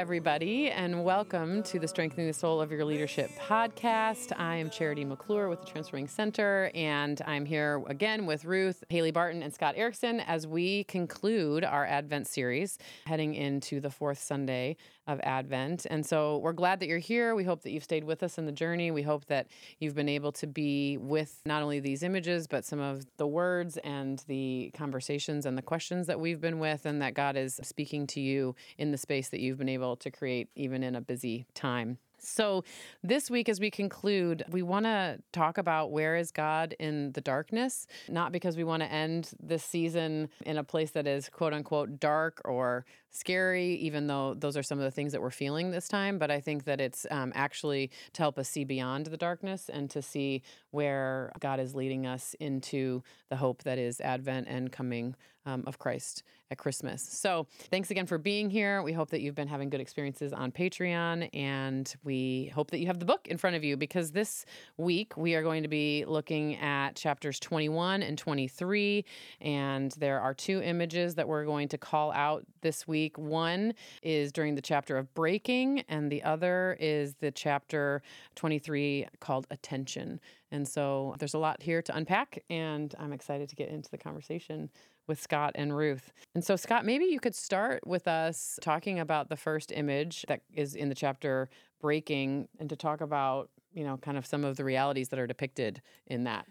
everybody, and welcome to the Strengthening the Soul of Your Leadership podcast. I am Charity McClure with the Transforming Center, and I'm here again with Ruth, Haley Barton, and Scott Erickson as we conclude our Advent series heading into the fourth Sunday of Advent. And so we're glad that you're here. We hope that you've stayed with us in the journey. We hope that you've been able to be with not only these images, but some of the words and the conversations and the questions that we've been with, and that God is speaking to you in the space that you've been able to create, even in a busy time. So, this week, as we conclude, we want to talk about where is God in the darkness, not because we want to end this season in a place that is quote unquote dark or scary, even though those are some of the things that we're feeling this time. But I think that it's um, actually to help us see beyond the darkness and to see where God is leading us into the hope that is Advent and coming um, of Christ at Christmas. So, thanks again for being here. We hope that you've been having good experiences on Patreon, and we hope that you have the book in front of you because this week we are going to be looking at chapters 21 and 23. And there are two images that we're going to call out this week. One is during the chapter of breaking, and the other is the chapter 23 called attention. And so there's a lot here to unpack, and I'm excited to get into the conversation with Scott and Ruth. And so, Scott, maybe you could start with us talking about the first image that is in the chapter Breaking and to talk about, you know, kind of some of the realities that are depicted in that.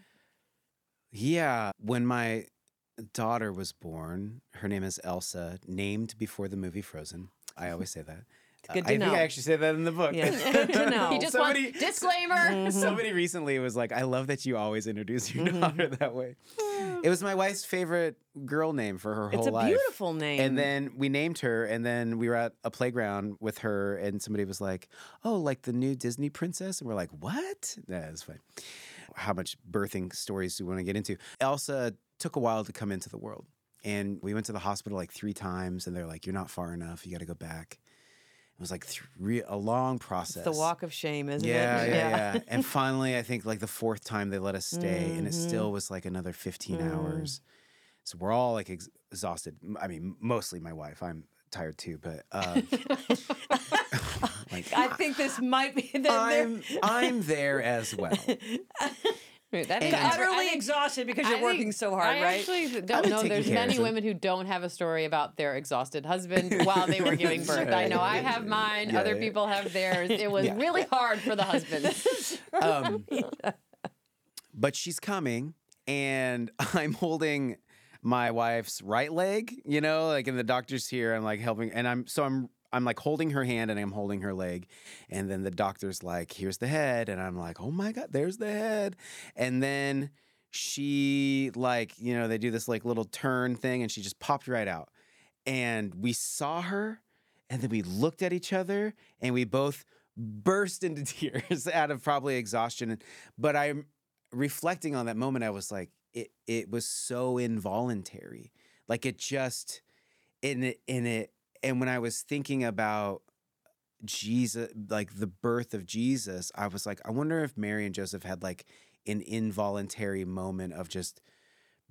Yeah. When my daughter was born, her name is Elsa, named before the movie Frozen. I always say that. Good uh, to I know. think I actually say that in the book. Yeah, good to know. He just Somebody- wants disclaimer. Somebody mm-hmm. recently was like, I love that you always introduce your mm-hmm. daughter that way. It was my wife's favorite girl name for her whole life. It's a life. beautiful name. And then we named her, and then we were at a playground with her, and somebody was like, "Oh, like the new Disney princess," and we're like, "What?" Yeah, it's fine. How much birthing stories do we want to get into? Elsa took a while to come into the world, and we went to the hospital like three times, and they're like, "You're not far enough. You got to go back." It was like three, a long process. It's the walk of shame, isn't Yeah, it? yeah, yeah. and finally, I think like the fourth time they let us stay, and it Mm-hmm. still was like another 15 Mm. hours. So we're all like ex- exhausted. I mean, mostly my wife. I'm tired too, but uh, like I think this might be the, I'm I'm there as well. Right, that And- is- I utterly think- exhausted because you're think- working so hard, I right? actually I've don't know. There's many of women who don't have a story about their exhausted husband while they were giving birth. I know I have mine. Yeah, Other yeah. people have theirs. It was Yeah. really hard for the husband. Um, but she's coming, and I'm holding my wife's right leg. You know, like and the doctor's here. I'm like helping, and I'm so I'm I'm like holding her hand and I'm holding her leg, and then the doctor's like, "Here's the head," and I'm like, "Oh my god, there's the head," and then she like you know they do this like little turn thing, and she just popped right out, and we saw her, and then we looked at each other, and we both burst into tears out of probably exhaustion. But I'm reflecting on that moment. I was like, it it was so involuntary. Like it just in it in it. And when I was thinking about Jesus, like the birth of Jesus, I was like, I wonder if Mary and Joseph had like an involuntary moment of just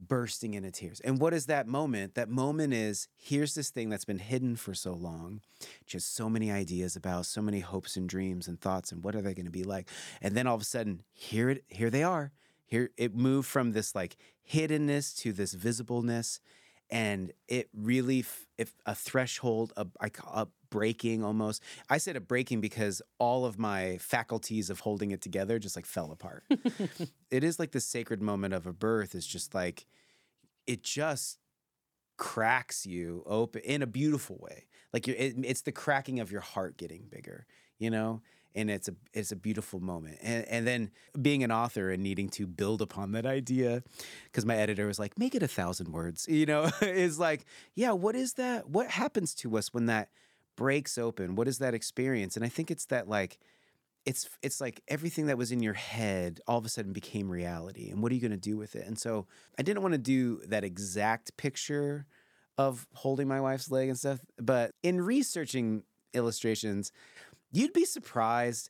bursting into tears. And what is that moment? That moment is here's this thing that's been hidden for so long, just so many ideas about, so many hopes and dreams and thoughts, and what are they going to be like? And then all of a sudden, here it, here they are. Here it moved from this like hiddenness to this visibleness, and it really f- if a threshold, a, I a breaking almost. I said a breaking because all of my faculties of holding it together just like fell apart. it is like the sacred moment of a birth is just like it just cracks you open in a beautiful way like you're, it, it's the cracking of your heart getting bigger you know and it's a it's a beautiful moment. And and then being an author and needing to build upon that idea because my editor was like make it a thousand words you know? Is like yeah what is that what happens to us when that breaks open? What is that experience? And i think it's that like it's it's like everything that was in your head all of a sudden became reality and what are you going to do with it? And so i didn't want to do that exact picture of holding my wife's leg and stuff but in researching illustrations you'd be surprised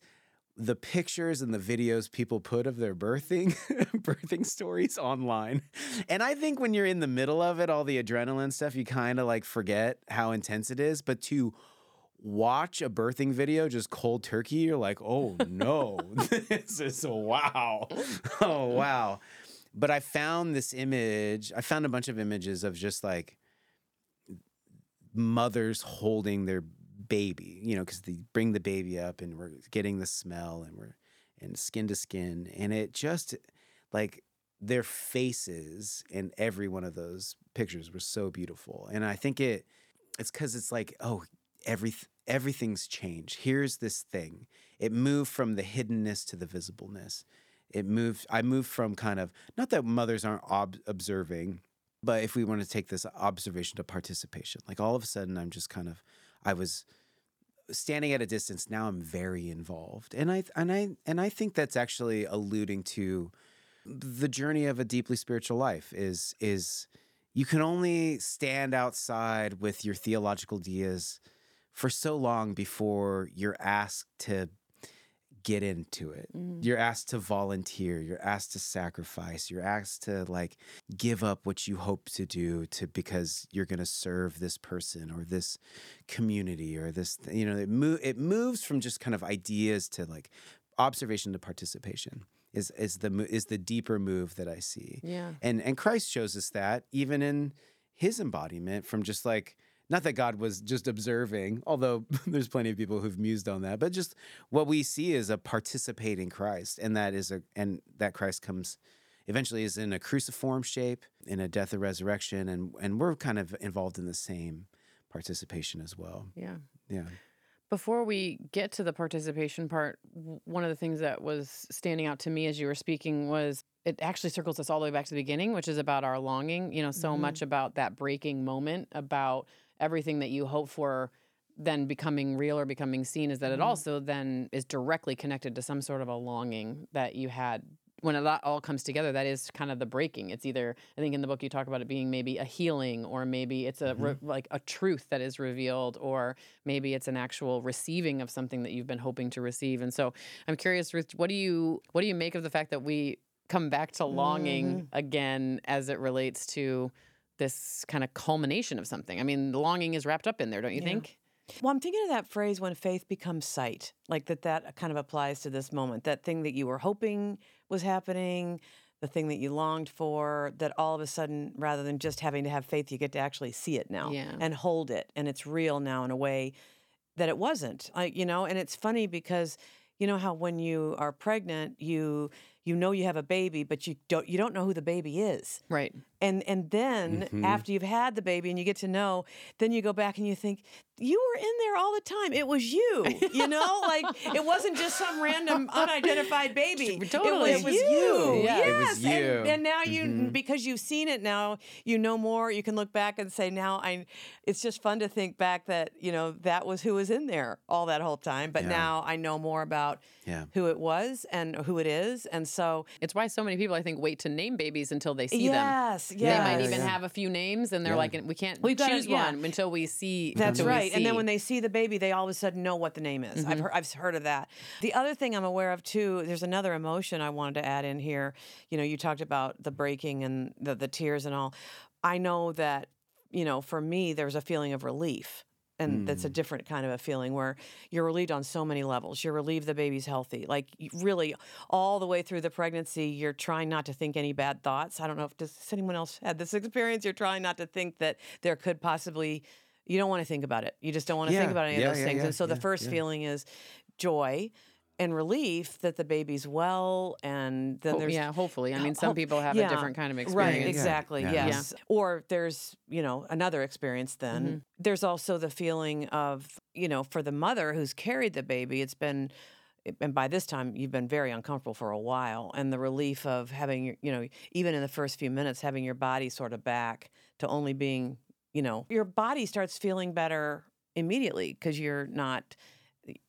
the pictures and the videos people put of their birthing birthing stories online and i think when you're in the middle of it all the adrenaline stuff you kind of like forget how intense it is but to watch a birthing video just cold turkey, you're like, oh no, this is wow. Oh wow. But I found this image, I found a bunch of images of just like mothers holding their baby, you know, because they bring the baby up and we're getting the smell and we're and skin to skin. And it just like their faces in every one of those pictures were so beautiful. And I think it it's because it's like, oh, every everything's changed. Here's this thing. It moved from the hiddenness to the visibleness. It moved. I moved from kind of not that mothers aren't ob- observing, but if we want to take this observation to participation, like all of a sudden, I'm just kind of, I was standing at a distance. Now I'm very involved, and I and I and I think that's actually alluding to the journey of a deeply spiritual life. Is is you can only stand outside with your theological ideas for so long before you're asked to get into it. Mm. You're asked to volunteer, you're asked to sacrifice, you're asked to like give up what you hope to do to because you're going to serve this person or this community or this th- you know it it moves from just kind of ideas to like observation to participation is is the is the deeper move that I see. Yeah. And and Christ shows us that even in his embodiment from just like not that God was just observing, although there's plenty of people who've mused on that, but just what we see is a participating Christ, and that is a and that Christ comes eventually is in a cruciform shape, in a death and resurrection, and and we're kind of involved in the same participation as well. Yeah. Yeah. Before we get to the participation part, one of the things that was standing out to me as you were speaking was it actually circles us all the way back to the beginning, which is about our longing, you know, so Mhm. much about that breaking moment, about everything that you hope for then becoming real or becoming seen is that it Mhm. also then is directly connected to some sort of a longing that you had. When it all- all comes together that is kind of the breaking. It's either i think in the book you talk about it being maybe a healing or maybe it's a re- like a truth that is revealed or maybe it's an actual receiving of something that you've been hoping to receive. And so i'm curious ruth what do you what do you make of the fact that we come back to longing again as it relates to this kind of culmination of something i mean the longing is wrapped up in there don't you Yeah. think Well, I'm thinking of that phrase when faith becomes sight, like that that kind of applies to this moment. That thing that you were hoping was happening, the thing that you longed for, that all of a sudden, rather than just having to have faith, you get to actually see it now Yeah. and hold it. And it's real now in a way that it wasn't. Like, you know, and it's funny because you know how when you are pregnant, you you know you have a baby, but you don't you don't know who the baby is right and and then Mhm. after you've had the baby and you get to know then you go back and you think you were in there all the time it was you you know like it wasn't just some random unidentified baby Totally. it was, It was you, you. Yeah. yes It was And, you. and now you Mhm. because you've seen it now you know more you can look back and say now i it's just fun to think back that you know that was who was in there all that whole time but Yeah. now i know more about Yeah. who it was and who it is and so It's why so many people, I think, wait to name babies until they see them. yes yes They might even yeah. have a few names, and they're Yeah. like, we can't We've gotta- choose yeah. one until we see. That's until right. And then when they see the baby, they all of a sudden know what the name is. I've mm-hmm. heard I've heard of that. The other thing I'm aware of too, there's another emotion I wanted to add in here. You know, you talked about the breaking and the, the tears and all. I know that, you know, for me, there's a feeling of relief. And that's a mm. different kind of a feeling where you're relieved on so many levels. You're relieved the baby's healthy. Like really, all the way through the pregnancy, you're trying not to think any bad thoughts. I don't know if does anyone else had this experience. You're trying not to think that there could possibly you don't want to think about it. You just don't want to think about any yeah, of those yeah, things. yeah, and so the first yeah. feeling is joy and relief that the baby's well and then Ho- there's yeah, hopefully. I mean, some people have yeah, a different kind of experience Right, exactly. Yeah. Yes. Or there's, you know, another experience then. Mm-hmm. There's also the feeling of, you know, for the mother who's carried the baby, it's been and by this time you've been very uncomfortable for a while and the relief of having your- you know even in the first few minutes having your body sort of back to only being you know your body starts feeling better immediately because you're not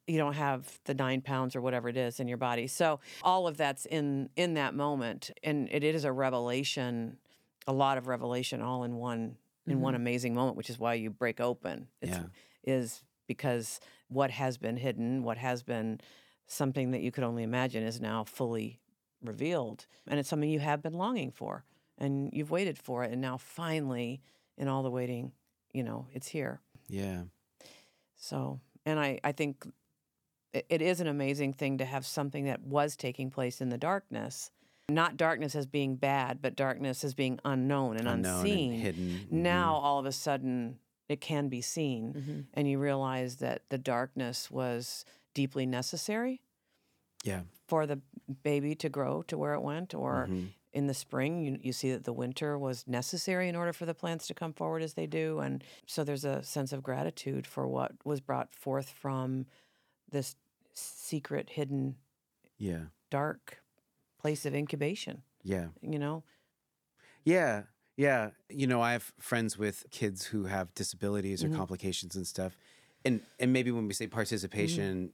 you don't have the nine pounds or whatever it is in your body. So all of that's in in that moment and it is a revelation a lot of revelation all in one in one mm-hmm. amazing moment which is why you break open. It's, Yeah. is because what has been hidden what has been something that you could only imagine is now fully revealed and it's something you have been longing for and you've waited for it and now finally in all the waiting you know it's here Yeah. so And I, I think it, it is an amazing thing to have something that was taking place in the darkness. Not darkness as being bad, but darkness as being unknown and Unknown unseen. and hidden. Now all of a sudden it can be seen Mhm. and you realize that the darkness was deeply necessary Yeah. for the baby to grow to where it went or Mhm. In the spring you, you see that the winter was necessary in order for the plants to come forward as they do and so there's a sense of gratitude for what was brought forth from this secret hidden Yeah. dark place of incubation Yeah. you know Yeah. Yeah. You know, I have friends with kids who have disabilities or Mhm. complications and stuff. And and maybe when we say participation,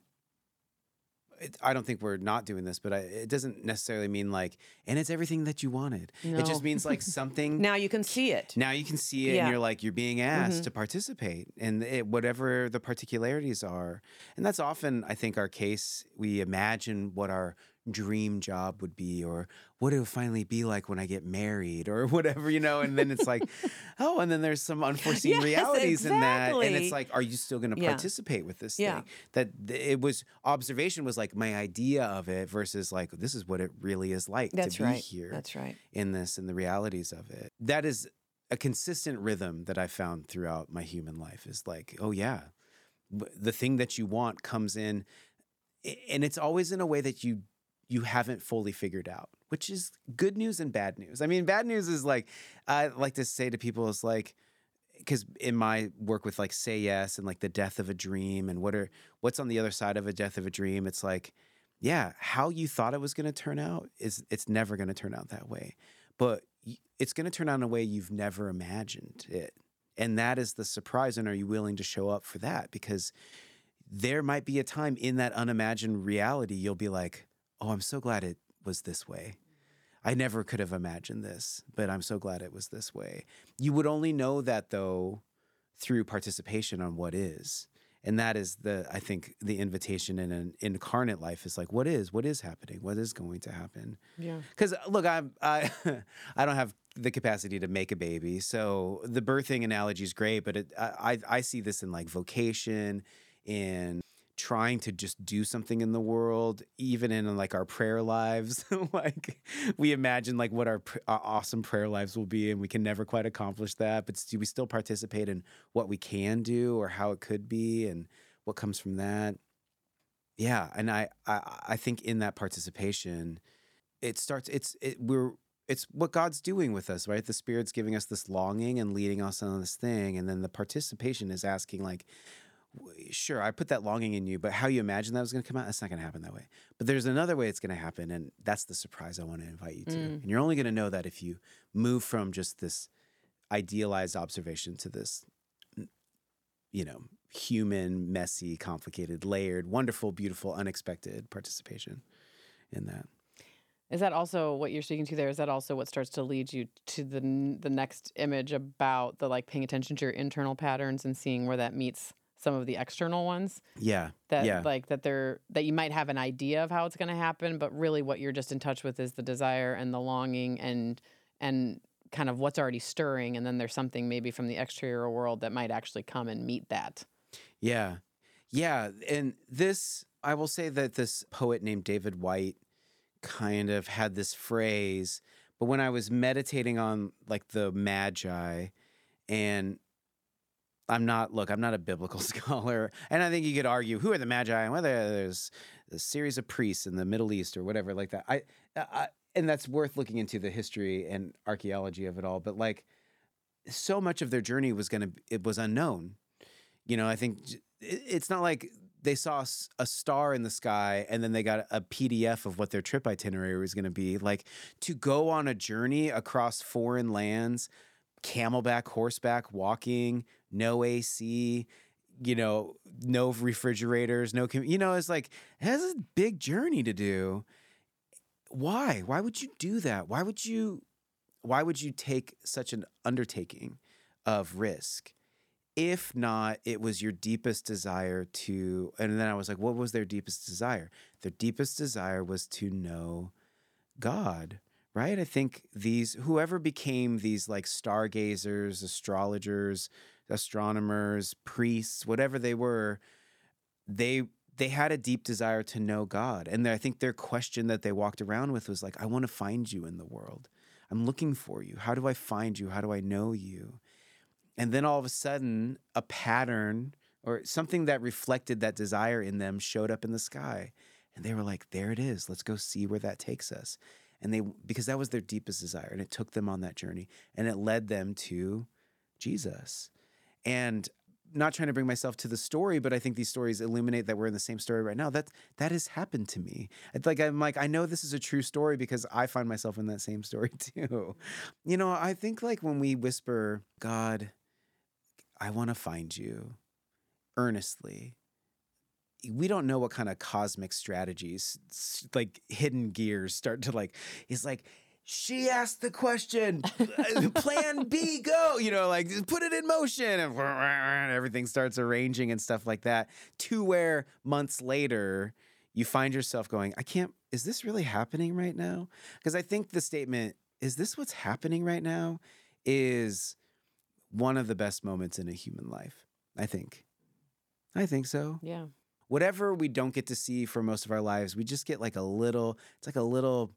it, I don't think we're not doing this, but I, it doesn't necessarily mean like, and it's everything that you wanted. It just means like something. now you can see it Now you can see it, Yeah. and you're like you're being asked Mhm. to participate, and it, whatever the particularities are, and that's often I think our case. We imagine what our dream job would be, or what it would finally be like when I get married, or whatever, you know. And then it's like, oh, and then there's some unforeseen Yes, realities in that, and it's like, are you still going to Yeah. participate with this Yeah. thing? That it was observation was like my idea of it versus like this is what it really is like that's to be right here that's right in this and the realities of it. That is a consistent rhythm that I found throughout my human life is like, oh yeah, the thing that you want comes in and it's always in a way that you you haven't fully figured out, which is good news and bad news. I mean, bad news is like I like to say to people is like because in my work with like say yes and like the death of a dream and what are what's on the other side of a death of a dream, it's like yeah, how you thought it was going to turn out is it's never going to turn out that way. But it's going to turn out in a way you've never imagined it. And that is the surprise. And are you willing to show up for that? Because there might be a time in that unimagined reality you'll be like, oh, I'm so glad it was this way. I never could have imagined this, but I'm so glad it was this way. You would only know that though through participation on what is. And that is the, I think, the invitation in an incarnate life is like, what is, what is happening? What is going to happen? Yeah. Because uh, look, I'm I I don't have the capacity to make a baby, so the birthing analogy is great. But it, I I I see this in like vocation, in trying to just do something in the world, even in like our prayer lives. like we imagine like what our, our awesome prayer lives will be, and we can never quite accomplish that. But do we still participate in what we can do or how it could be, and what comes from that? Yeah, and I I, I think in that participation it starts it's it we're it's what God's doing with us, right? The Spirit's giving us this longing and leading us on this thing, and then the participation is asking, like, sure, I put that longing in you, but how you imagine that was going to come out, that's not going to happen that way. But there's another way it's going to happen, and that's the surprise I want to invite you to. Mm. And you're only going to know that if you move from just this idealized observation to this, you know, human, messy, complicated, layered, wonderful, beautiful, unexpected participation in that. Is that also what you're speaking to there? Is that also what starts to lead you to the the next image about the like paying attention to your internal patterns and seeing where that meets some of the external ones? Yeah. That yeah. like that they're that you might have an idea of how it's going to happen, but really what you're just in touch with is the desire and the longing and and kind of what's already stirring, and then there's something maybe from the exterior world that might actually come and meet that. Yeah. Yeah. And this, I will say that this poet named David Whyte kind of had this phrase, but when I was meditating on like the Magi, and I'm not, look, I'm not a biblical scholar. And I think you could argue who are the Magi and whether there's a series of priests in the Middle East or whatever like that. I, I, and that's worth looking into the history and archaeology of it all. But like, so much of their journey was going to, it was unknown. You know, I think it's not like they saw a star in the sky and then they got a PDF of what their trip itinerary was going to be. Like to go on a journey across foreign lands, camelback, horseback, walking, no AC, you know, no refrigerators, no, you know, it's like, it has a big journey to do. Why? Why would you do that? Why would you, why would you take such an undertaking of risk? if not it was your deepest desire to and then i was like what was their deepest desire their deepest desire was to know god right i think these whoever became these like stargazers astrologers astronomers priests whatever they were they they had a deep desire to know God. And I think their question that they walked around with was like, I want to find you in the world. I'm looking for you. How do I find you? How do I know you? And then all of a sudden, a pattern or something that reflected that desire in them showed up in the sky. And they were like, there it is. Let's go see where that takes us. And they, because that was their deepest desire. And it took them on that journey and it led them to Jesus. And not trying to bring myself to the story, but I think these stories illuminate that we're in the same story right now. That that has happened to me. It's like I'm like I know this is a true story because I find myself in that same story too. You know, I think like when we whisper, God, I want to find you earnestly. We don't know what kind of cosmic strategies, like hidden gears, start to like. It's like she asked the question uh, plan b go you know like put it in motion and everything starts arranging and stuff like that to where months later you find yourself going i can't is this really happening right now because i think the statement is this what's happening right now is one of the best moments in a human life i think i think so Yeah. Whatever we don't get to see for most of our lives we just get like a little it's like a little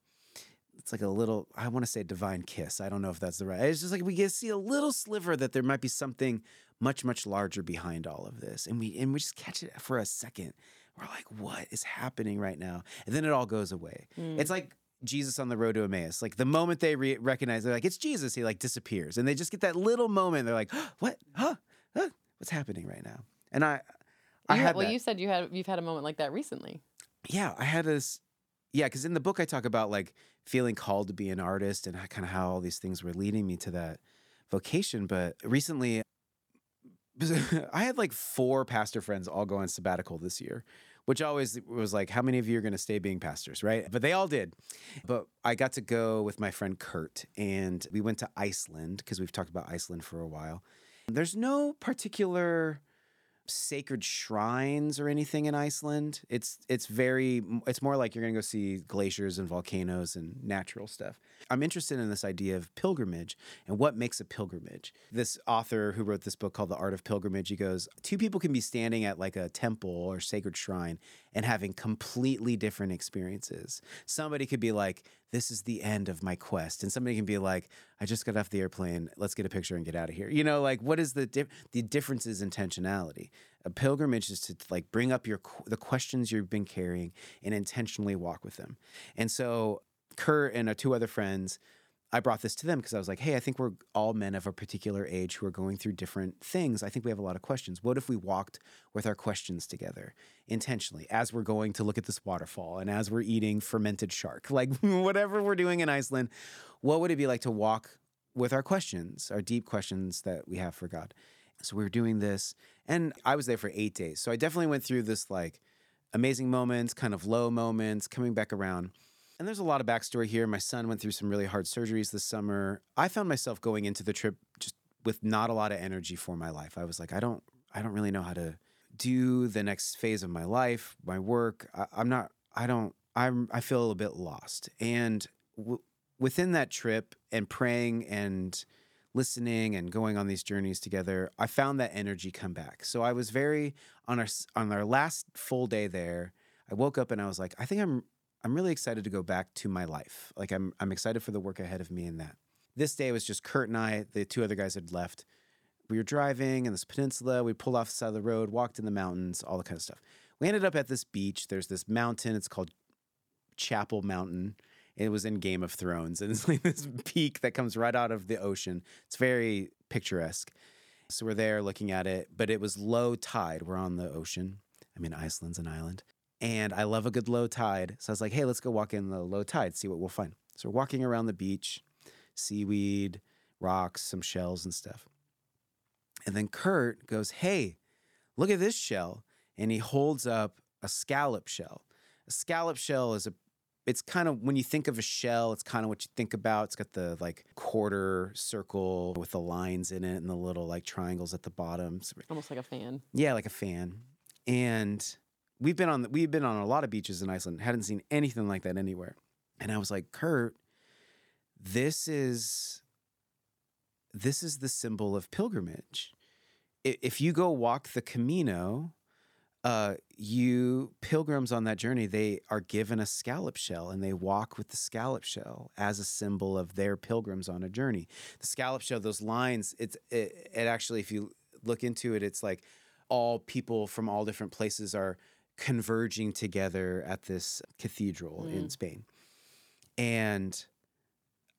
it's like a little i want to say divine kiss i don't know if that's the right it's just like we get to see a little sliver that there might be something much much larger behind all of this and we and we just catch it for a second. We're like what is happening right now? And then it all goes away. Mm. it's like jesus on the road to emmaus like the moment they re- recognize they're like it's jesus he like disappears and they just get that little moment they're like what? Huh? huh? What's happening right now? And i i had well, that. you said you had you've had a moment like that recently. yeah, I had this. Yeah, because in the book I talk about like feeling called to be an artist and kind of how all these things were leading me to that vocation. But recently, I had like four pastor friends all go on sabbatical this year, which always was like, how many of you are going to stay being pastors, right? But they all did. But I got to go with my friend Kurt, and we went to Iceland because we've talked about Iceland for a while. There's no particular sacred shrines or anything in Iceland. It's it's very it's more like you're going to go see glaciers and volcanoes and natural stuff. I'm interested in this idea of pilgrimage and what makes a pilgrimage. This author who wrote this book called The Art of Pilgrimage, he goes, two people can be standing at like a temple or sacred shrine and having completely different experiences. Somebody could be like, this is the end of my quest. And somebody can be like, I just got off the airplane. Let's get a picture and get out of here. You know, like what is the the difference is intentionality. A pilgrimage is to like bring up your the questions you've been carrying and intentionally walk with them. And so Kurt and uh, two other friends, I brought this to them because I was like, hey, I think we're all men of a particular age who are going through different things. I think we have a lot of questions. What if we walked with our questions together intentionally as we're going to look at this waterfall and as we're eating fermented shark? Like whatever we're doing in Iceland, what would it be like to walk with our questions, our deep questions that we have for God? So we were doing this, and I was there for eight days. So I definitely went through this like amazing moments, kind of low moments, coming back around. And there's a lot of backstory here. My son went through some really hard surgeries this summer. I found myself going into the trip just with not a lot of energy for my life. I was like, I don't, I don't really know how to do the next phase of my life, my work. I, I'm not, I don't, I'm, I feel a little bit lost. And w- within that trip and praying and listening and going on these journeys together, I found that energy come back. So I was very on our on our last full day there. I woke up and I was like, I think I'm I'm really excited to go back to my life. Like I'm I'm excited for the work ahead of me in that. This day was just Kurt and I. The two other guys had left. We were driving in this peninsula. We pulled off the side of the road, walked in the mountains, all that kind of stuff. We ended up at this beach. There's this mountain. It's called Chapel Mountain. It was in Game of Thrones, and it's like this peak that comes right out of the ocean. It's very picturesque. So we're there looking at it, but it was low tide. We're on the ocean. I mean, Iceland's an island, and I love a good low tide. So I was like, hey, let's go walk in the low tide, see what we'll find. So we're walking around the beach, seaweed, rocks, some shells and stuff. And then Kurt goes, hey, look at this shell. And he holds up a scallop shell. A scallop shell is a it's kind of when you think of a shell, it's kind of what you think about. It's got the like quarter circle with the lines in it and the little like triangles at the bottom. It's- Almost like a fan. yeah, like a fan. And we've been on we've been on a lot of beaches in Iceland. Hadn't seen anything like that anywhere. And I was like, Kurt, this is this is the symbol of pilgrimage. If you go walk the Camino, uh, you pilgrims on that journey, they are given a scallop shell and they walk with the scallop shell as a symbol of their pilgrims on a journey. The scallop shell, those lines, it's it, it actually, if you look into it, it's like all people from all different places are converging together at this cathedral Mm. in Spain. And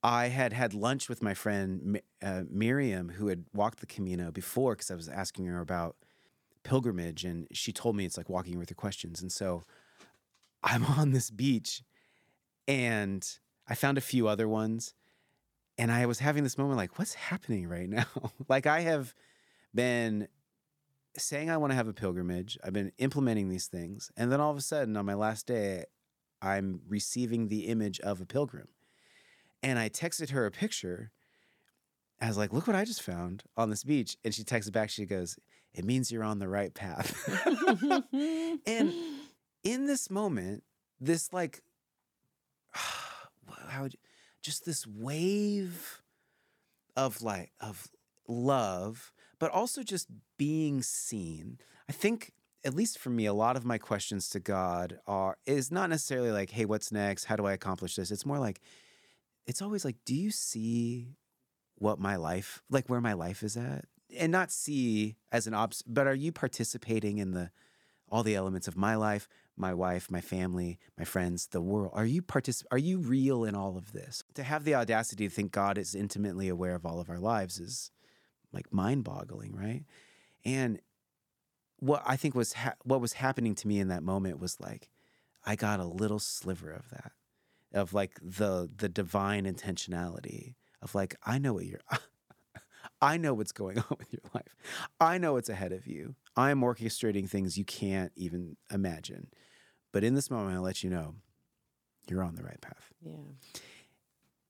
I had had lunch with my friend uh, Miriam, who had walked the Camino before, because I was asking her about pilgrimage, and she told me it's like walking with your questions. And so I'm on this beach, and I found a few other ones, and I was having this moment like, what's happening right now? like I have been saying I want to have a pilgrimage. I've been implementing these things, and then all of a sudden, on my last day, I'm receiving the image of a pilgrim. And I texted her a picture. I was like, look what I just found on this beach. And she texted back, she goes, it means you're on the right path. and in this moment, this like, how would you, just this wave of like, of love, but also just being seen. I think at least for me, a lot of my questions to God are is not necessarily like, hey, what's next? How do I accomplish this? It's more like, it's always like, do you see what my life, like where my life is at? And not see as an obs, but are you participating in the all the elements of my life, my wife, my family, my friends, the world? Are you particip- Are you real in all of this? To have the audacity to think God is intimately aware of all of our lives is like mind-boggling, right? And what I think was ha- what was happening to me in that moment was like I got a little sliver of that, of like the the divine intentionality of like I know what you're. I know what's going on with your life. I know what's ahead of you. I'm orchestrating things you can't even imagine. But in this moment, I'll let you know you're on the right path. Yeah.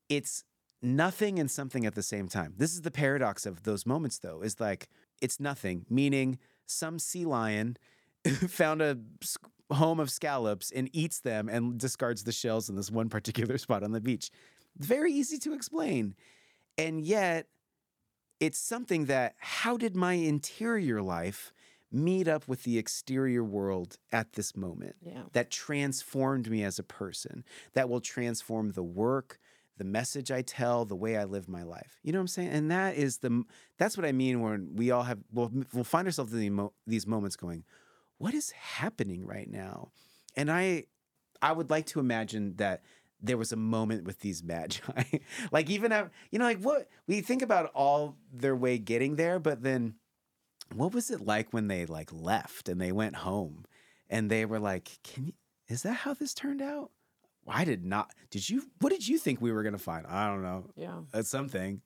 It's nothing and something at the same time. This is the paradox of those moments, though, is like it's nothing, meaning some sea lion found a home of scallops and eats them and discards the shells in this one particular spot on the beach. Very easy to explain. And yet, it's something that how did my interior life meet up with the exterior world at this moment Yeah. that transformed me as a person, that will transform the work, the message I tell, the way I live my life. You know what I'm saying? And that is the that's what I mean when we all have we'll, we'll find ourselves in these moments going, what is happening right now? And I I would like to imagine that there was a moment with these magi. like even at, you know like what we think about all their way getting there, but then what was it like when they like left and they went home and they were like, "Can you is that how this turned out?" I did not. Did you what did you think we were going to find? I don't know. Yeah. It's something.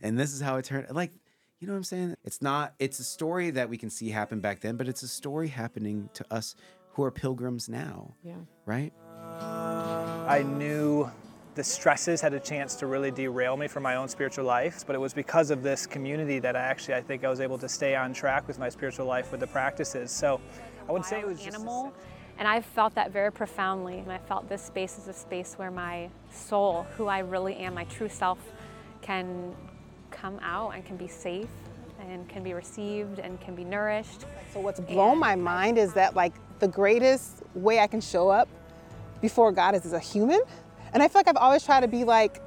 And this is how it turned like you know what I'm saying? It's not it's a story that we can see happen back then, but it's a story happening to us who are pilgrims now, Yeah. right? I knew the stresses had a chance to really derail me from my own spiritual life, but it was because of this community that I actually I think I was able to stay on track with my spiritual life with the practices. So I would say it wild was just a animal. And I've felt that very profoundly. And I felt this space is a space where my soul, who I really am, my true self, can come out and can be safe and can be received and can be nourished. So what's blown my mind is that like the greatest way I can show up before God is as a human. And I feel like I've always tried to be like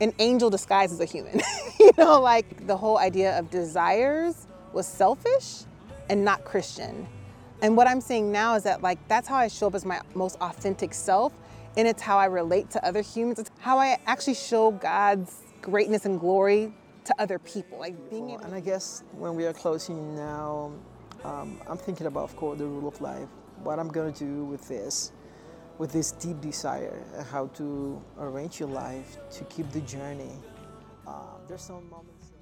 an angel disguised as a human. you know, like the whole idea of desires was selfish and not Christian. And what I'm seeing now is that like that's how I show up as my most authentic self and it's how I relate to other humans. It's how I actually show God's greatness and glory to other people. Like being able And I guess when we are closing now, um, I'm thinking about, of course, the rule of life. What I'm going to do with this, with this deep desire, how to arrange your life to keep the journey. Uh, there's some moments.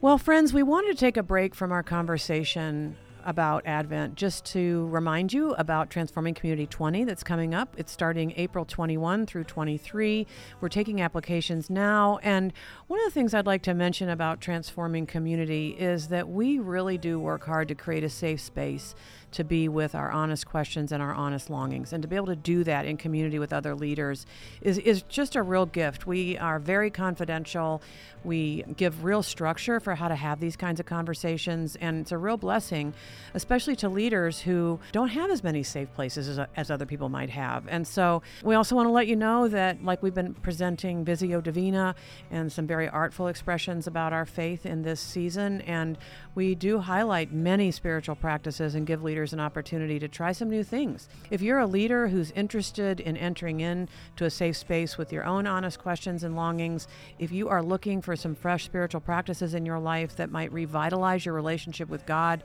Well, friends, we wanted to take a break from our conversation about Advent just to remind you about Transforming Community 20 that's coming up. It's starting April 21 through 23. We're taking applications now. And one of the things I'd like to mention about Transforming Community is that we really do work hard to create a safe space to be with our honest questions and our honest longings. And to be able to do that in community with other leaders is, is just a real gift. We are very confidential. We give real structure for how to have these kinds of conversations. And it's a real blessing especially to leaders who don't have as many safe places as, as other people might have. And so we also want to let you know that, like we've been presenting Visio Divina and some very artful expressions about our faith in this season, and we do highlight many spiritual practices and give leaders an opportunity to try some new things. If you're a leader who's interested in entering into a safe space with your own honest questions and longings, if you are looking for some fresh spiritual practices in your life that might revitalize your relationship with God,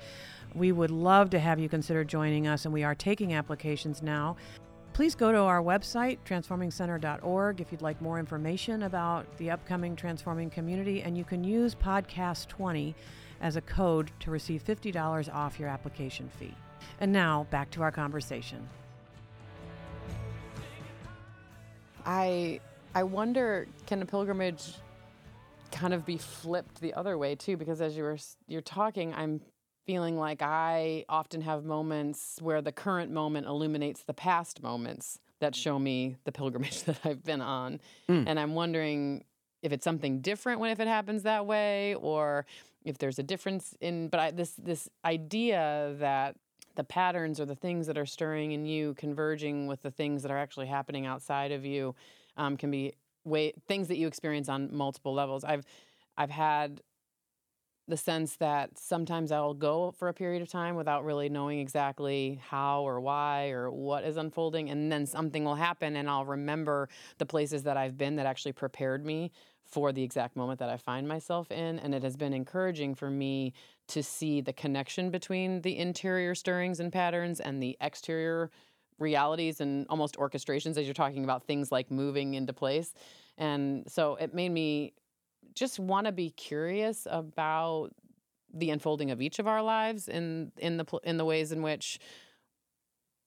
we would love to have you consider joining us, and we are taking applications now. Please go to our website, transformingcenter.org, if you'd like more information about the upcoming Transforming Community, and you can use Podcast 20 as a code to receive $50 off your application fee. And now, back to our conversation. I I wonder can a pilgrimage kind of be flipped the other way too because as you were you're talking I'm feeling like I often have moments where the current moment illuminates the past moments that show me the pilgrimage that I've been on. Mm. and I'm wondering if it's something different when if it happens that way or if there's a difference in but I, this this idea that the patterns or the things that are stirring in you converging with the things that are actually happening outside of you um, can be way things that you experience on multiple levels. I've i've had the sense that sometimes i'll go for a period of time without really knowing exactly how or why or what is unfolding and then something will happen and i'll remember the places that i've been that actually prepared me for the exact moment that i find myself in and it has been encouraging for me to see the connection between the interior stirrings and patterns and the exterior realities and almost orchestrations as you're talking about things like moving into place. And so it made me just want to be curious about the unfolding of each of our lives in in the in the ways in which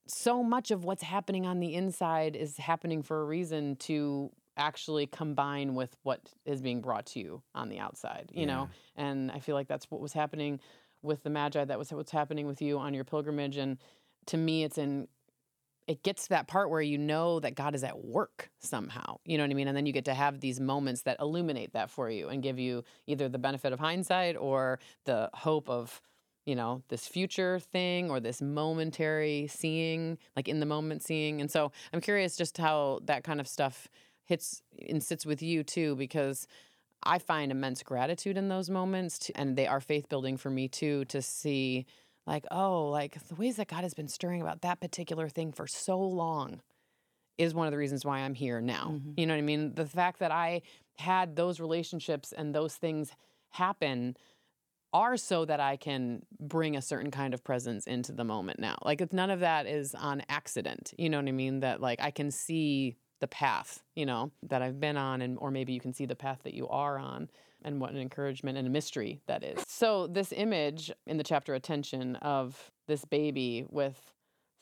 so much of what's happening on the inside is happening for a reason to actually combine with what is being brought to you on the outside you know? And i feel like that's what was happening with the magi that was what's happening with you on your pilgrimage and to me it's in it gets to that part where you know that God is at work somehow. You know what I mean? And then you get to have these moments that illuminate that for you and give you either the benefit of hindsight or the hope of, you know, this future thing or this momentary seeing, like in the moment seeing. And so I'm curious just how that kind of stuff hits and sits with you too, because I find immense gratitude in those moments. To, and they are faith building for me too to see like, oh, like the ways that God has been stirring about that particular thing for so long is one of the reasons why I'm here now. Mm-hmm. You know what I mean? The fact that I had those relationships and those things happen are so that I can bring a certain kind of presence into the moment now. Like it's none of that is on accident. You know what I mean? That like I can see the path, you know, that I've been on and or maybe you can see the path that you are on and what an encouragement and a mystery that is. So this image in the chapter attention of this baby with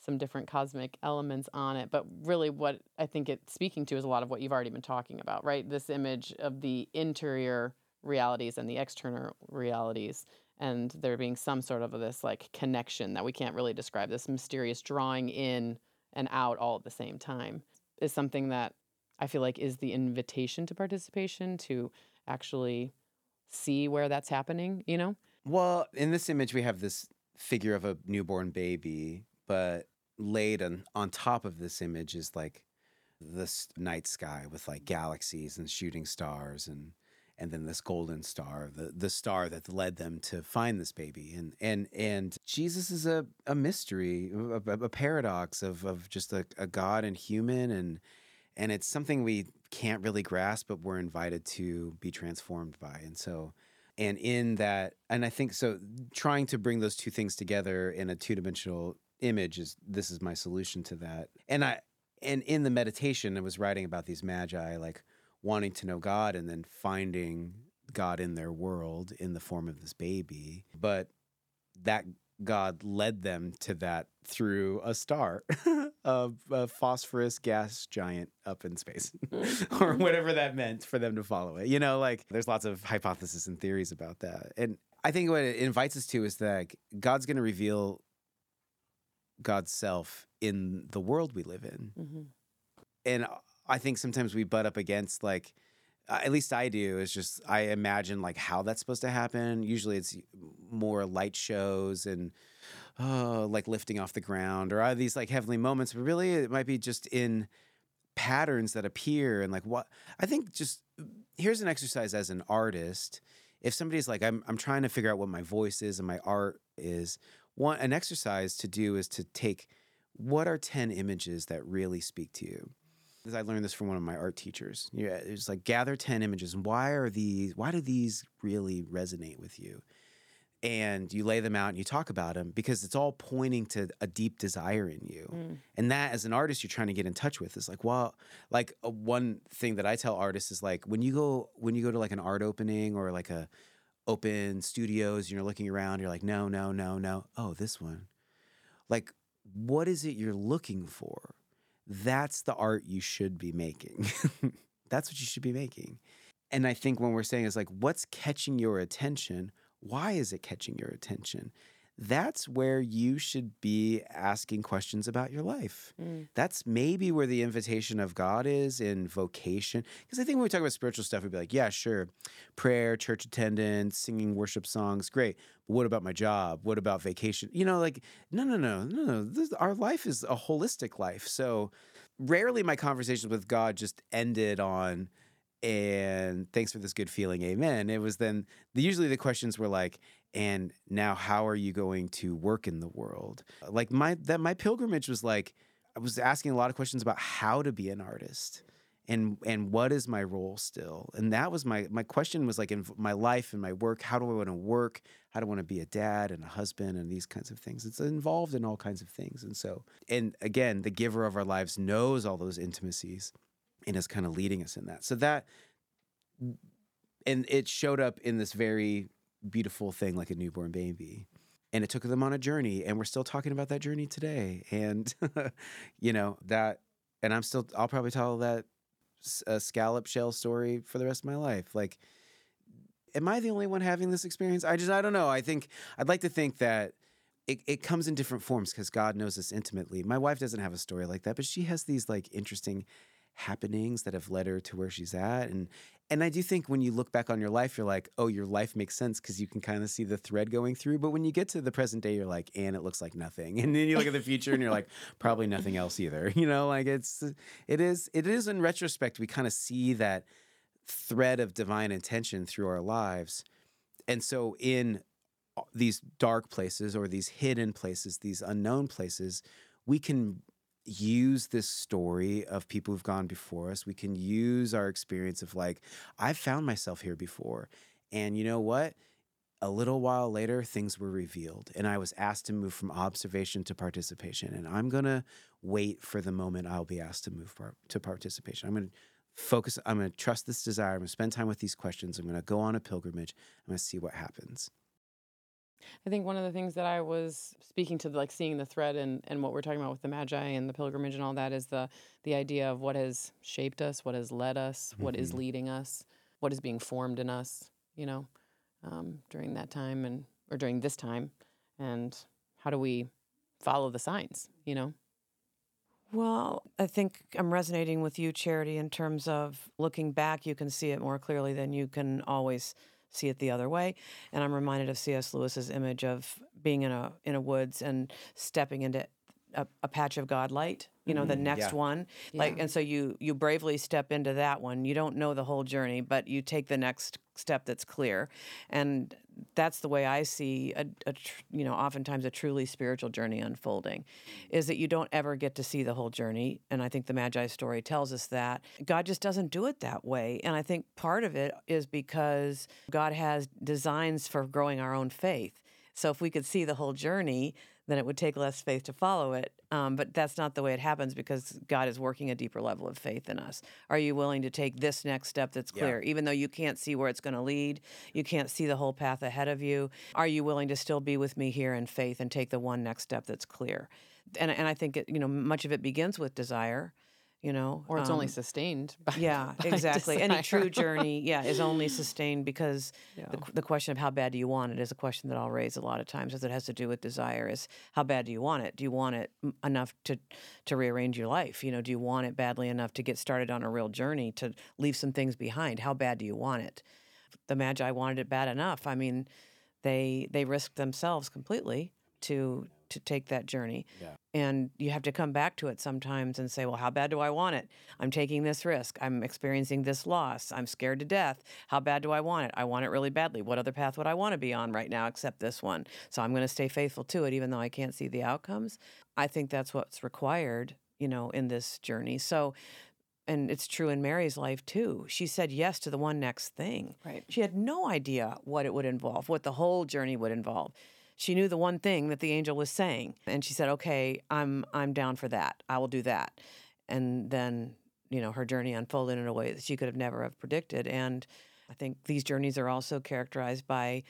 some different cosmic elements on it, but really what I think it's speaking to is a lot of what you've already been talking about, right? This image of the interior realities and the external realities and there being some sort of this like connection that we can't really describe this mysterious drawing in and out all at the same time is something that I feel like is the invitation to participation to actually see where that's happening, you know? Well, in this image, we have this figure of a newborn baby, but laid on, on top of this image is like this night sky with like galaxies and shooting stars and and then this golden star, the the star that led them to find this baby. And and and Jesus is a, a mystery, a, a- paradox of of just a, a God and human and and it's something we can't really grasp, but we're invited to be transformed by. And so and in that and i think so trying to bring those two things together in a two-dimensional image is this is my solution to that and i and in the meditation i was writing about these magi like wanting to know god and then finding god in their world in the form of this baby but that god led them to that through a star a, a phosphorus gas giant up in space or whatever that meant for them to follow it you know like there's lots of hypotheses and theories about that. And i think what it invites us to is that god's going to reveal god's self in the world we live in. Mm-hmm. and I think sometimes we butt up against like Uh, at least I do. Is just I imagine like how that's supposed to happen. Usually, it's more light shows and oh, like lifting off the ground or are these like heavenly moments. But really, it might be just in patterns that appear and like what I think. Just here's an exercise as an artist. If somebody's like, I'm I'm trying to figure out what my voice is and my art is. One an exercise to do is to take what are 10 images that really speak to you I learned this from one of my art teachers. Yeah, it's like gather 10 images and why are these why do these really resonate with you? And you lay them out and you talk about them because it's all pointing to a deep desire in you. Mm. And that as an artist you're trying to get in touch with is like, well, like uh, one thing that I tell artists is like when you go when you go to like an art opening or like a open studios and you're looking around, you're like, no, no, no, no. Oh, this one. Like, what is it you're looking for? That's the art you should be making. that's what you should be making. And I think when we're saying is like, what's catching your attention? Why is it catching your attention? That's where you should be asking questions about your life. Mm. That's maybe where the invitation of God is in vocation. Because I think when we talk about spiritual stuff, we'd be like, yeah, sure, prayer, church attendance, singing worship songs, great. But what about my job? What about vacation? You know, like, no, no, no, no, no. This, our life is a holistic life. So rarely my conversations with God just ended on, and thanks for this good feeling, amen. It was then usually the questions were like, and now how are you going to work in the world? Like my that my pilgrimage was like I was asking a lot of questions about how to be an artist and and what is my role still? And that was my my question was like in my life and my work how do i want to work? How do i want to be a dad and a husband and these kinds of things? It's involved in all kinds of things. And so and again the giver of our lives knows all those intimacies and is kind of leading us in that. So that and it showed up in this very beautiful thing like a newborn baby and it took them on a journey and we're still talking about that journey today and you know that and i'm still i'll probably tell that a scallop shell story for the rest of my life. Like, am I the only one having this experience? I just, I don't know. I think, I'd like to think that it, it comes in different forms because God knows us intimately. My wife doesn't have a story like that, but she has these like interesting happenings that have led her to where she's at. And and I do think when you look back on your life, you're like, oh, your life makes sense because you can kind of see the thread going through. But when you get to the present day, you're like, and it looks like nothing. And then you look at the future and you're like, probably nothing else either. You know, like it's uh, it is it is in retrospect, we kind of see that thread of divine intention through our lives. And so in uh, these dark places or these hidden places, these unknown places, we can use this story of people who've gone before us. We can use our experience of like, I've found myself here before. And you know what? A little while later, things were revealed, and I was asked to move from observation to participation. And I'm gonna wait for the moment I'll be asked to move par- to participation. I'm gonna focus, I'm gonna trust this desire. I'm gonna spend time with these questions. I'm gonna go on a pilgrimage. I'm gonna see what happens. I think one of the things that I was speaking to, like seeing the thread and, and what we're talking about with the Magi and the pilgrimage and all that, is the the idea of what has shaped us, what has led us, mm-hmm. what is mm-hmm. leading us, what is being formed in us, you know, um, during that time and or during this time, and how do we follow the signs, you know? Well, I think I'm resonating with you, Charity, in terms of looking back, you can see it more clearly than you can always see it the other way. And I'm reminded of C.S. Lewis's image of being in a in a woods and stepping into a, a patch of God light. You know, mm-hmm. the next yeah. one, like, yeah. and so you you bravely step into that one. You don't know the whole journey, but you take the next step that's clear, and that's the way I see a, a you know oftentimes a truly spiritual journey unfolding, is that you don't ever get to see the whole journey, and I think the Magi story tells us that God just doesn't do it that way, and I think part of it is because God has designs for growing our own faith. So if we could see the whole journey, then it would take less faith to follow it. Um, but that's not the way it happens because God is working a deeper level of faith in us. Are you willing to take this next step that's clear, yeah. even though you can't see where it's going to lead? You can't see the whole path ahead of you. Are you willing to still be with me here in faith and take the one next step that's clear? And, and I think it, you know much of it begins with desire you know. Or it's only Um, sustained. By, yeah, by exactly. Any true journey, yeah, is only sustained because Yeah. the, the question of how bad do you want it is a question that I'll raise a lot of times, as it has to do with desire. Is how bad do you want it? Do you want it enough to to rearrange your life? You know, do you want it badly enough to get started on a real journey to leave some things behind? How bad do you want it? The Magi wanted it bad enough. I mean, they they risked themselves completely to to take that journey. Yeah. And you have to come back to it sometimes and say, well, how bad do I want it? I'm taking this risk. I'm experiencing this loss. I'm scared to death. How bad do I want it? I want it really badly. What other path would I want to be on right now except this one? So I'm going to stay faithful to it even though I can't see the outcomes. I think that's what's required, you know, in this journey. So and it's true in Mary's life too. She said yes to the one next thing. Right. She had no idea what it would involve, what the whole journey would involve. She knew the one thing that the angel was saying, and she said, "Okay, I'm I'm down for that. I will do that." And then, you know, her journey unfolded in a way that she could have never have predicted. And I think these journeys are also characterized by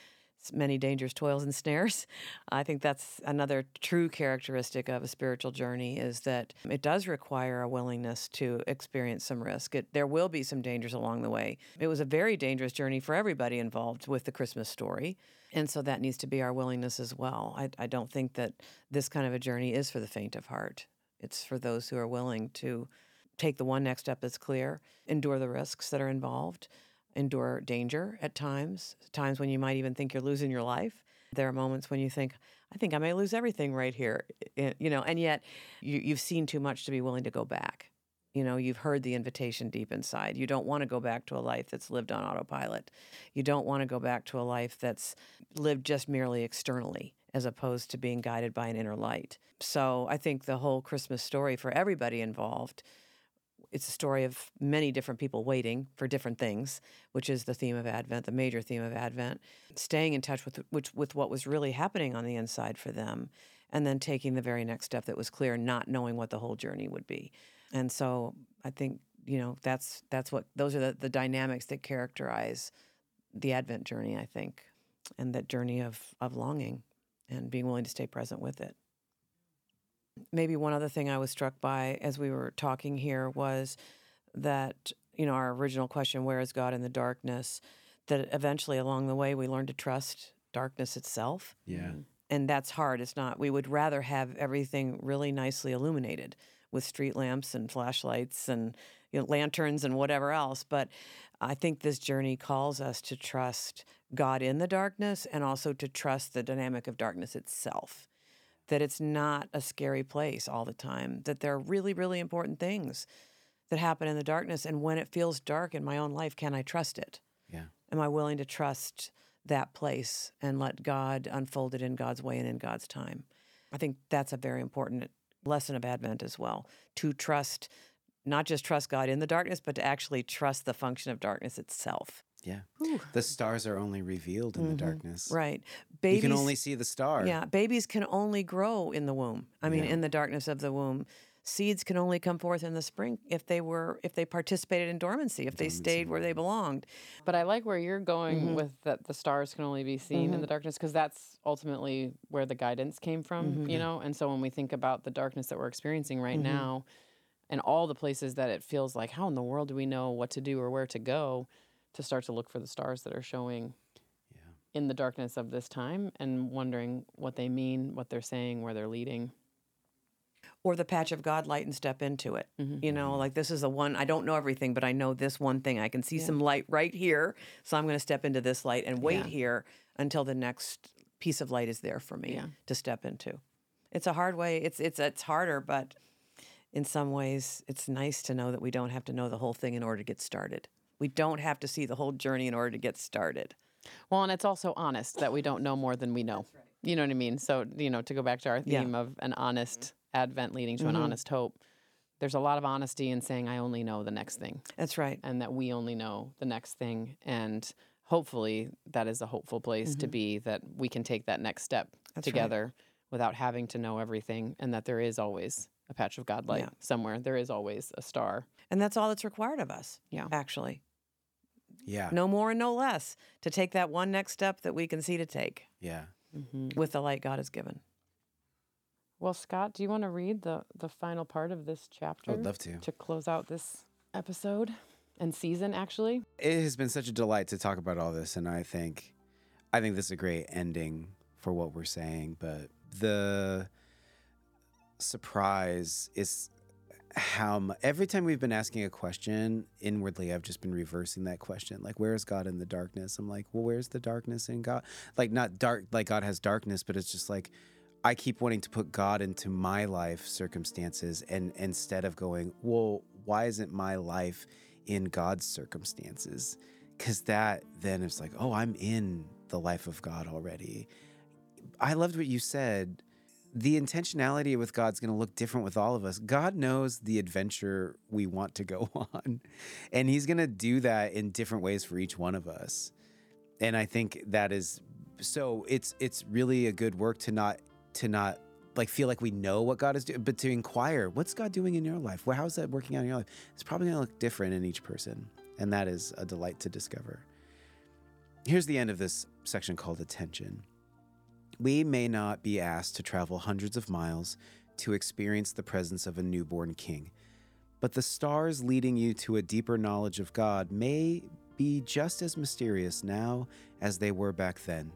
many dangers, toils, and snares. I think that's another true characteristic of a spiritual journey is that it does require a willingness to experience some risk. It, there will be some dangers along the way. It was a very dangerous journey for everybody involved with the Christmas story. And so that needs to be our willingness as well. I, I don't think that this kind of a journey is for the faint of heart. It's for those who are willing to take the one next step that's clear, endure the risks that are involved, endure danger at times, times when you might even think you're losing your life. There are moments when you think, I think I may lose everything right here, eh, you know, and yet you, you've seen too much to be willing to go back. You know, you've heard the invitation deep inside. You don't want to go back to a life that's lived on autopilot. You don't want to go back to a life that's lived just merely externally as opposed to being guided by an inner light. So I think the whole Christmas story for everybody involved it's a story of many different people waiting for different things, which is the theme of Advent, the major theme of Advent. Staying in touch with which with what was really happening on the inside for them, and then taking the very next step that was clear, not knowing what the whole journey would be. And so I think you know that's that's what those are the, the dynamics that characterize the Advent journey. I think, and that journey of of longing and being willing to stay present with it. Maybe one other thing I was struck by as we were talking here was that, you know, our original question, where is God in the darkness? That eventually along the way we learn to trust darkness itself. Yeah. Mm-hmm. And that's hard. It's not. We would rather have everything really nicely illuminated with street lamps and flashlights and you know, lanterns and whatever else. But I think this journey calls us to trust God in the darkness and also to trust the dynamic of darkness itself that it's not a scary place all the time, that there are really, really important things that happen in the darkness. And when it feels dark in my own life, can I trust it? Yeah. Am I willing to trust that place and let God unfold it in God's way and in God's time? I think that's a very important lesson of Advent as well to trust, not just trust God in the darkness, but to actually trust the function of darkness itself. Yeah. The stars are only revealed in the mm-hmm. darkness. Right. You Babies, can only see the star. Yeah, babies can only grow in the womb. I mean, Yeah. in the darkness of the womb. Seeds can only come forth in the spring if they were if they participated in dormancy, if they stayed where they belonged. But I like where you're going Mm-hmm. with that the stars can only be seen in the darkness because that's ultimately where the guidance came from, Mm-hmm. you know? And so when we think about the darkness that we're experiencing right Mm-hmm. now and all the places that it feels like, how in the world do we know what to do or where to go to start to look for the stars that are showing in the darkness of this time and wondering what they mean, what they're saying, where they're leading. Or the patch of God light and step into it. Mm-hmm. You know, like this is the one I don't know everything, but I know this one thing. I can see some light right here, so I'm going to step into this light and wait Yeah. here until the next piece of light is there for me Yeah. to step into. It's a hard way. It's it's it's harder, but in some ways, it's nice to know that we don't have to know the whole thing in order to get started. We don't have to see the whole journey in order to get started. Well, and it's also honest that we don't know more than we know. You know what I mean? So, you know, to go back to our Yeah. theme of an honest advent leading to an mm-hmm. honest hope, there's a lot of honesty in saying, I only know the next thing That's right. and that we only know the next thing. And hopefully that is a hopeful place to mm-hmm. be that we can take that next step That's right. together without having to know everything and that there is always a patch of God light Yeah. somewhere. There is always a star. And that's all that's required of us. Yeah. Actually. Yeah. No more and no less to take that one next step that we can see to take Yeah. Mm-hmm. with the light God has given. Well, Scott, do you want to read the the final part of this chapter? I would love to. To close out this episode and season, actually. It has been such a delight to talk about all this, and I think, I think this is a great ending for what we're saying. But the surprise is how mu- every time we've been asking a question inwardly i've just been reversing that question like where is god in the darkness i'm like well where's the darkness in god like not dark like god has darkness but it's just like i keep wanting to put god into my life circumstances and instead of going well why isn't my life in god's circumstances because that then is like oh i'm in the life of god already i loved what you said the intentionality with God's going to look different with all of us. God knows the adventure we want to go on, and He's going to do that in different ways for each one of us. And I think that is so. It's it's really a good work to not to not like feel like we know what God is doing, but to inquire, what's God doing in your life? Well, how's that working out in your life? It's probably going to look different in each person, and that is a delight to discover. Here's the end of this section called attention. We may not be asked to travel hundreds of miles to experience the presence of a newborn king, but the stars leading you to a deeper knowledge of God may be just as mysterious now as they were back then.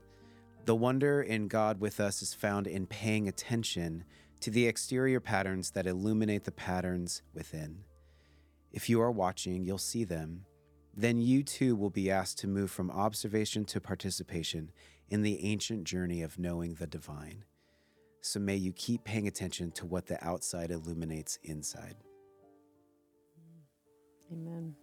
The wonder in God with us is found in paying attention to the exterior patterns that illuminate the patterns within. If you are watching, you'll see them. Then you too will be asked to move from observation to participation in the ancient journey of knowing the divine. So may you keep paying attention to what the outside illuminates inside. Amen.